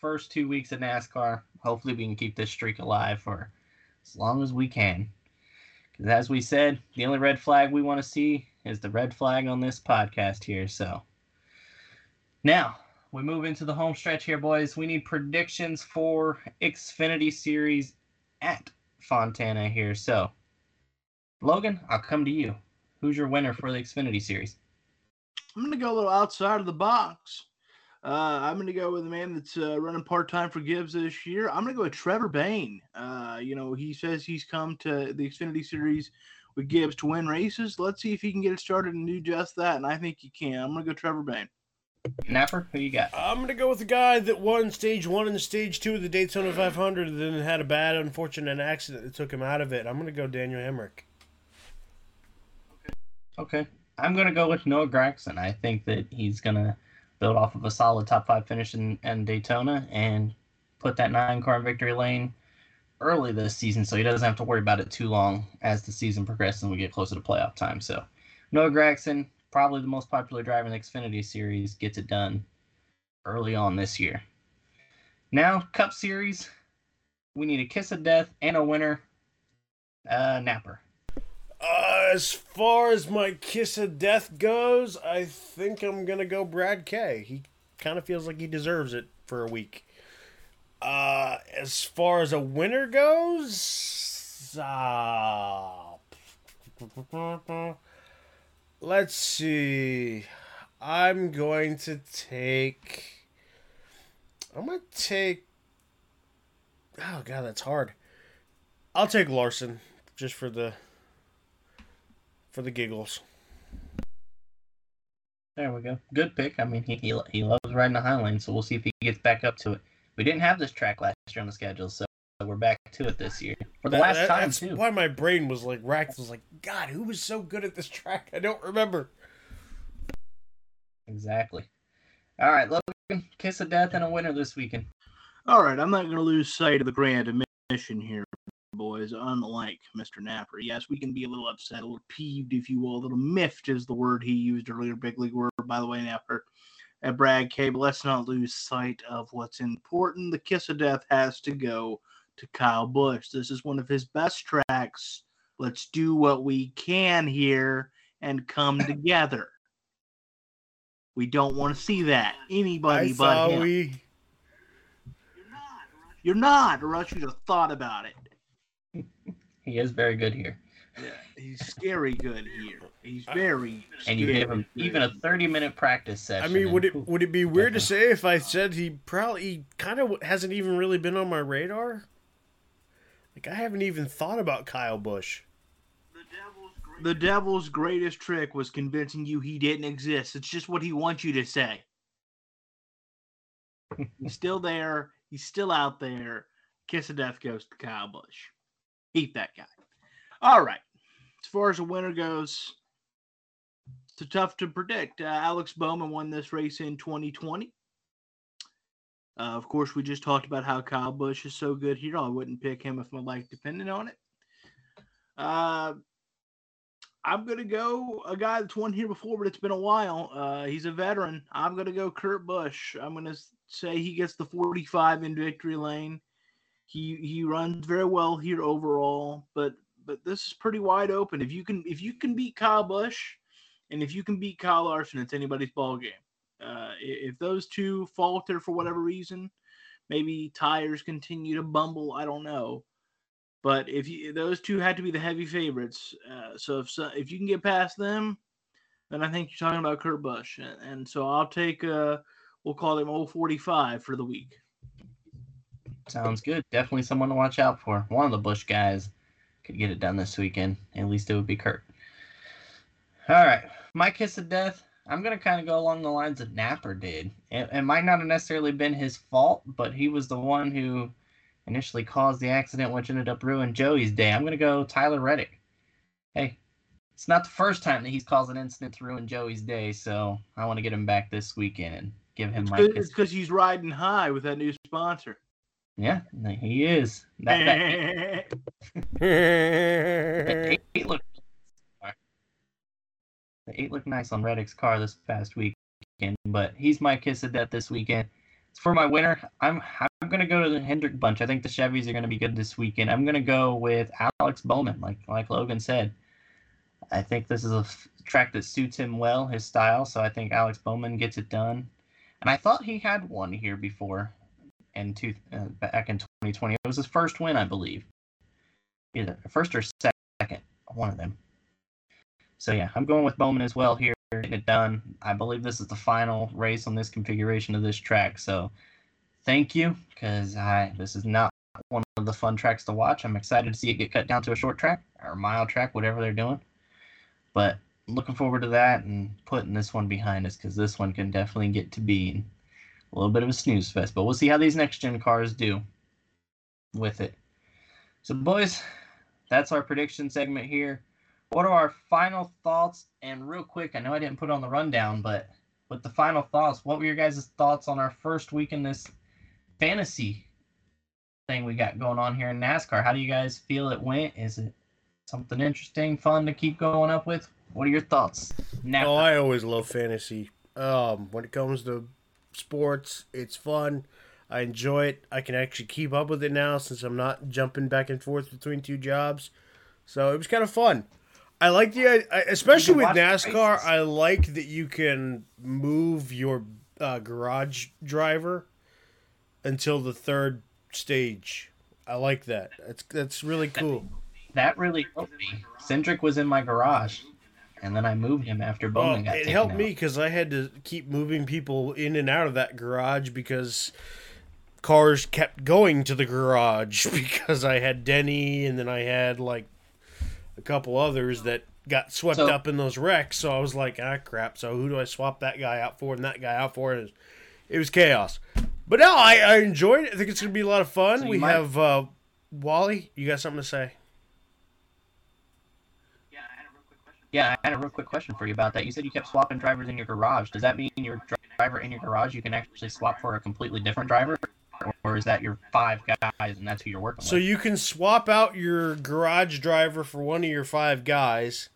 First two weeks of NASCAR. Hopefully, we can keep this streak alive for as long as we can. Because as we said, the only red flag we want to see is the red flag on this podcast here. So, now we move into the home stretch here, boys. We need predictions for Xfinity Series at Fontana here. So, Logan, I'll come to you. Who's your winner for the Xfinity Series? I'm going to go a little outside of the box. Uh, I'm going to go with a man that's uh, running part time for Gibbs this year. I'm going to go with Trevor Bayne. Uh, you know, he says he's come to the Xfinity Series with Gibbs to win races. Let's see if he can get it started and do just that. And I think he can. I'm going to go Trevor Bayne. Napper, who you got? I'm gonna go with the guy that won stage one and stage two of the Daytona 500, and then had a bad, unfortunate accident that took him out of it. I'm gonna go Daniel Hemric. Okay. I'm going to go with Noah Gragson. I think that he's going to build off of a solid top five finish in, in Daytona and put that nine car in victory lane early this season so he doesn't have to worry about it too long as the season progresses and we get closer to playoff time. So, Noah Gragson, probably the most popular driver in the Xfinity Series, gets it done early on this year. Now, Cup Series, we need a kiss of death and a winner. Uh, Napper. Uh, as far as my kiss of death goes, I think I'm gonna go Brad K. He kind of feels like he deserves it for a week. Uh, as far as a winner goes, uh, let's see. I'm going to take. I'm gonna take. Oh god, that's hard. I'll take Larson just for the for the giggles. There we go. Good pick. I mean, he, he he loves riding the high Highline, so we'll see if he gets back up to it. We didn't have this track last year on the schedule, so we're back to it this year for the That- last that- time that's too. why my brain was like racked. Was like, God, who was so good at this track? I don't remember. Exactly. All right, Logan, kiss of death and a winner this weekend. All right, I'm not going to lose sight of the grand admission here, boys. Unlike Mr. Napper, yes, we can be a little upset, a little peeved, if you will, a little miffed is the word he used earlier. Big league word, by the way, Napper. At Brad K, but let's not lose sight of what's important. The kiss of death has to go to Kyle Busch. This is one of his best tracks. Let's do what we can here and come together. We don't want to see that. Anybody I but saw him. we. You're not, or else you'd have thought about it. He is very good here, Yeah, he's scary good here. He's very. and you gave him scary even a thirty-minute practice session. I mean, would it would it be weird to say if I said he probably he kind of hasn't even really been on my radar? Like I haven't even thought about Kyle Busch. The devil's greatest trick was convincing you he didn't exist. It's just what he wants you to say. He's still there. He's still out there. Kiss of death goes to Kyle Busch. Eat that guy. All right. As far as the winner goes, it's tough to predict. Uh, Alex Bowman won this race in 2020. Uh, of course, we just talked about how Kyle Busch is so good here. I wouldn't pick him if my life depended on it. Uh, I'm gonna go a guy that's won here before, but it's been a while. Uh, he's a veteran. I'm gonna go Kurt Busch. I'm gonna say he gets the 45 in victory lane. He he runs very well here overall, but but this is pretty wide open. If you can if you can beat Kyle Busch, and if you can beat Kyle Larson, it's anybody's ball game. Uh, if those two falter for whatever reason, maybe tires continue to bumble. I don't know. But if you those two had to be the heavy favorites, uh, so if so, if you can get past them, then I think you're talking about Kurt Busch, and, and so I'll take uh, we'll call him 045 for the week. Sounds good. Definitely someone to watch out for. One of the Busch guys could get it done this weekend. At least it would be Kurt. All right. My kiss of death. I'm going to kind of go along the lines that Napper did. It, it might not have necessarily been his fault, but he was the one who initially caused the accident, which ended up ruining Joey's day. I'm going to go Tyler Reddick. Hey, it's not the first time that he's caused an incident to ruin Joey's day, so I want to get him back this weekend and give him It's my it's because he's riding high with that new sponsor. Yeah, he is. That, that, [LAUGHS] The eight looked the eight looked nice on Reddick's car this past weekend, but he's my kiss of death this weekend. It's for my winner, I'm I'm gonna go to the Hendrick bunch. I think the Chevys are gonna be good this weekend. I'm gonna go with Alex Bowman, like like Logan said. I think this is a f- track that suits him well, his style. So I think Alex Bowman gets it done. And I thought he had one here before, in two uh, back in 2020. It was his first win, I believe. Either first or second, one of them. So yeah, I'm going with Bowman as well here, getting it done. I believe this is the final race on this configuration of this track. So thank you, because I this is not one of the fun tracks to watch. I'm excited to see it get cut down to a short track or mile track, whatever they're doing. But looking forward to that and putting this one behind us because this one can definitely get to be a little bit of a snooze fest. But we'll see how these next gen cars do with it. So, boys, that's our prediction segment here. What are our final thoughts? And real quick, I know I didn't put on the rundown, but with the final thoughts, what were your guys' thoughts on our first week in this fantasy thing we got going on here in NASCAR? How do you guys feel it went? Is it something interesting, fun to keep going up with? What are your thoughts? Now, Oh, I always love fantasy. Um, when it comes to sports, it's fun. I enjoy it. I can actually keep up with it now since I'm not jumping back and forth between two jobs. So it was kind of fun. I like the, especially with NASCAR. I like that you can move your uh, garage driver until the third stage. I like that. That's that's really cool. that really helped me. Cindric was in my garage, and then I moved him after Bowman got it helped out. me because I had to keep moving people in and out of that garage because cars kept going to the garage [LAUGHS] because I had Denny and then I had like a couple others that got swept So- up in those wrecks. So I was like, ah, crap. So who do I swap that guy out for and that guy out for? And it was, it was chaos. But no, I, I enjoyed it. I think it's going to be a lot of fun. So we might- have uh, Wally. You got something to say? Yeah, I had a real quick question for you about that. You said you kept swapping drivers in your garage. Does that mean your driver in your garage you can actually swap for a completely different driver, or, is that your five guys and that's who you're working So with? So you can swap out your garage driver for one of your five guys,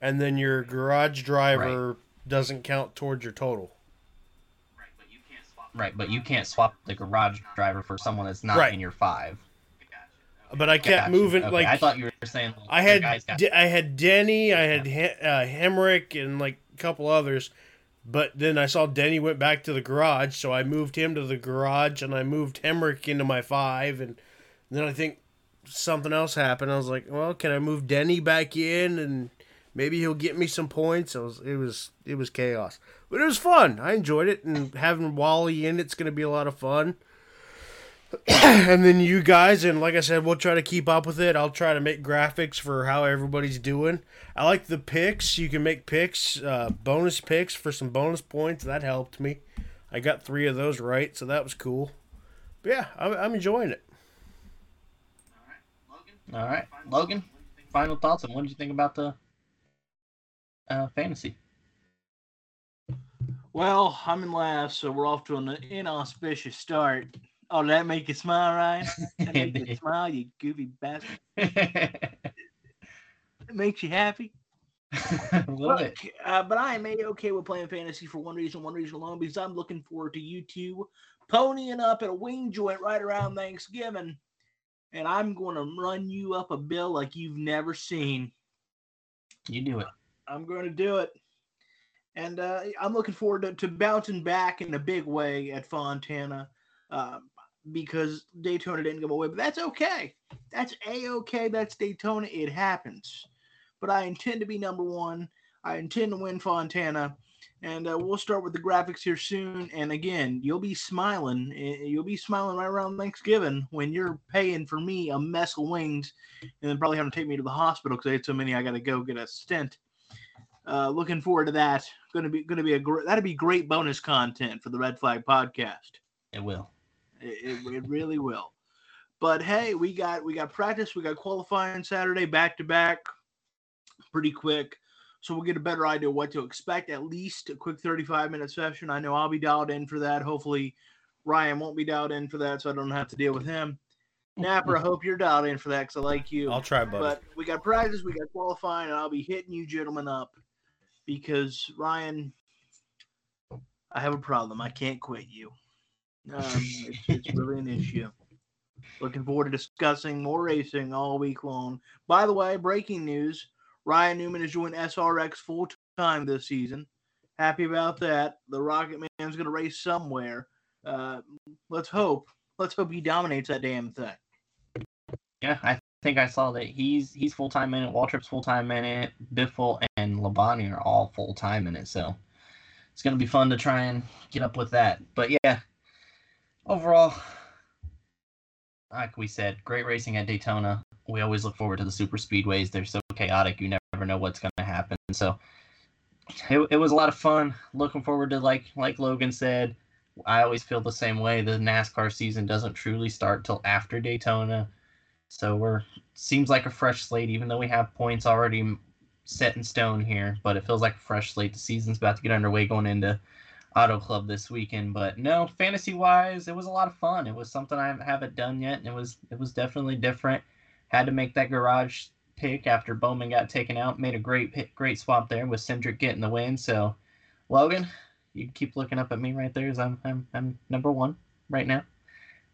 and then your garage driver doesn't count towards your total. Right, but you can't swap the garage driver for someone that's not Right. in your five. But I kept Gotcha. moving Okay, like I thought you were saying like, I had I had Denny, I had He- uh, Hemric, and like a couple others. But then I saw Denny went back to the garage, so I moved him to the garage, and I moved Hemric into my five, and then I think something else happened. I was like, well, can I move Denny back in, and maybe he'll get me some points. It was it was it was chaos, but it was fun. I enjoyed it, and having Wally in it's going to be a lot of fun. [CLEARS THROAT] and then you guys, and like I said, we'll try to keep up with it. I'll try to make graphics for how everybody's doing. I like the picks. You can make picks, uh, bonus picks for some bonus points. That helped me. I got three of those right, so that was cool. But yeah, I'm, I'm enjoying it. All right, Logan. All right, Logan. Final thoughts and what did you think about the uh, fantasy? Well, I'm in last, so we're off to an inauspicious start. Oh, that make you smile, Ryan? That make you [LAUGHS] smile, you goofy bastard. [LAUGHS] It makes you happy. [LAUGHS] bit. Uh, but I am okay with playing fantasy for one reason, one reason alone, because I'm looking forward to you two ponying up at a wing joint right around Thanksgiving, and I'm going to run you up a bill like you've never seen. You do it. I'm going to do it. And uh, I'm looking forward to, to bouncing back in a big way at Fontana uh, because Daytona didn't go away. But that's okay. That's a okay. That's Daytona. It happens. But I intend to be number one. I intend to win Fontana. And uh, we'll start with the graphics here soon. And again, you'll be smiling. eh, You'll be smiling right around Thanksgiving when you're paying for me a mess of wings and then probably having to take me to the hospital because I ate so many I got to go get a stent. Uh, looking forward to that. Going to be going to be a gr- that'd be great bonus content for the Red Flag podcast. It will. It, it, it really will. But hey, we got we got practice, we got qualifying Saturday back to back, pretty quick. So we'll get a better idea what to expect. At least a quick 35 minute session. I know I'll be dialed in for that. Hopefully, Ryan won't be dialed in for that, so I don't have to deal with him. Napper, I hope you're dialed in for that because I like you. I'll try, buddy. But we got prizes, we got qualifying, and I'll be hitting you gentlemen up because Ryan, I have a problem. I can't quit you. Um, it's, it's really an issue. Looking forward to discussing more racing all week long. By the way, breaking news: Ryan Newman is joining SRX full time this season. Happy about that. The Rocket Man's going to race somewhere. Uh, let's hope. Let's hope he dominates that damn thing. Yeah, I think I saw that he's he's full time in it. Waltrip's full time in it. Biffle and Labonte are all full time in it. So it's gonna be fun to try and get up with that. But yeah, overall, like we said, great racing at Daytona. We always look forward to the super speedways. They're so chaotic. You never know what's gonna happen. So it, it was a lot of fun. Looking forward to like like Logan said. I always feel the same way. The NASCAR season doesn't truly start till after Daytona. So we're seems like a fresh slate, even though we have points already set in stone here. But it feels like a fresh slate. The season's about to get underway going into Auto Club this weekend. But no, fantasy wise, it was a lot of fun. It was something I haven't done yet, and it was it was definitely different. Had to make that garage pick after Bowman got taken out. Made a great great swap there with Cindric getting the win. So Logan, you keep looking up at me right there as I'm I'm I'm number one right now.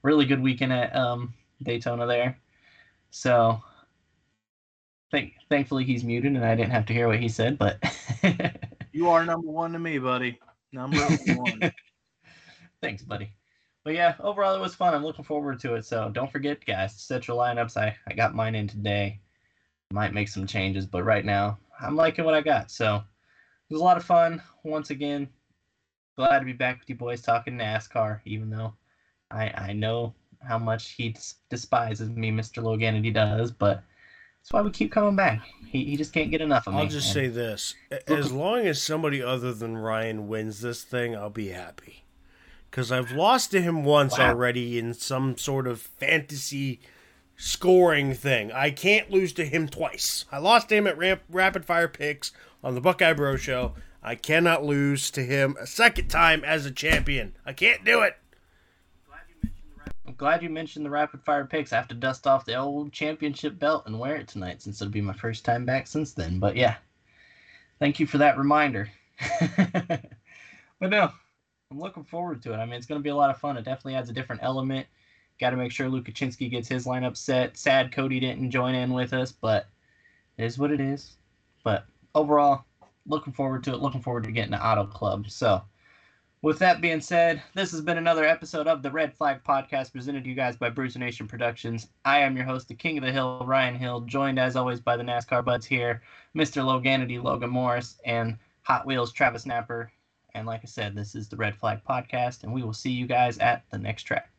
Really good weekend at um Daytona there. So thank thankfully he's muted and I didn't have to hear what he said, but [LAUGHS] You are number one to me, buddy. Number one. [LAUGHS] thanks, buddy. But yeah, overall it was fun. I'm looking forward to it. So don't forget, guys, to set your lineups. I, I got mine in today. Might make some changes, but right now I'm liking what I got. So it was a lot of fun. Once again, glad to be back with you boys talking NASCAR, even though I I know how much he despises me, Mr. Logan, and he does, but that's why we keep coming back. He, he just can't get enough of me. I'll just and- say this: as long as somebody other than Ryan wins this thing, I'll be happy. Because I've lost to him once Wow. already in some sort of fantasy scoring thing. I can't lose to him twice. I lost to him at ramp, rapid fire picks on the Buckeye Bro Show. I cannot lose to him a second time as a champion. I can't do it. Glad you mentioned the rapid fire picks. I have to dust off the old championship belt and wear it tonight since it'll be my first time back since then. But yeah, thank you for that reminder. [LAUGHS] but no, I'm looking forward to it. I mean, it's going to be a lot of fun. It definitely adds a different element. Got to make sure Luke Kaczynski gets his lineup set. Sad Cody didn't join in with us, but it is what it is. But overall, looking forward to it. Looking forward to getting to Auto Club. So. With that being said, this has been another episode of the Red Flag Podcast presented to you guys by Bruiser Nation Productions. I am your host, the King of the Hill, Ryan Hill, joined as always by the NASCAR buds here, Mr. Loganity, Logan Morris, and Hot Wheels, Travis Napper. And like I said, this is the Red Flag Podcast, and we will see you guys at the next track.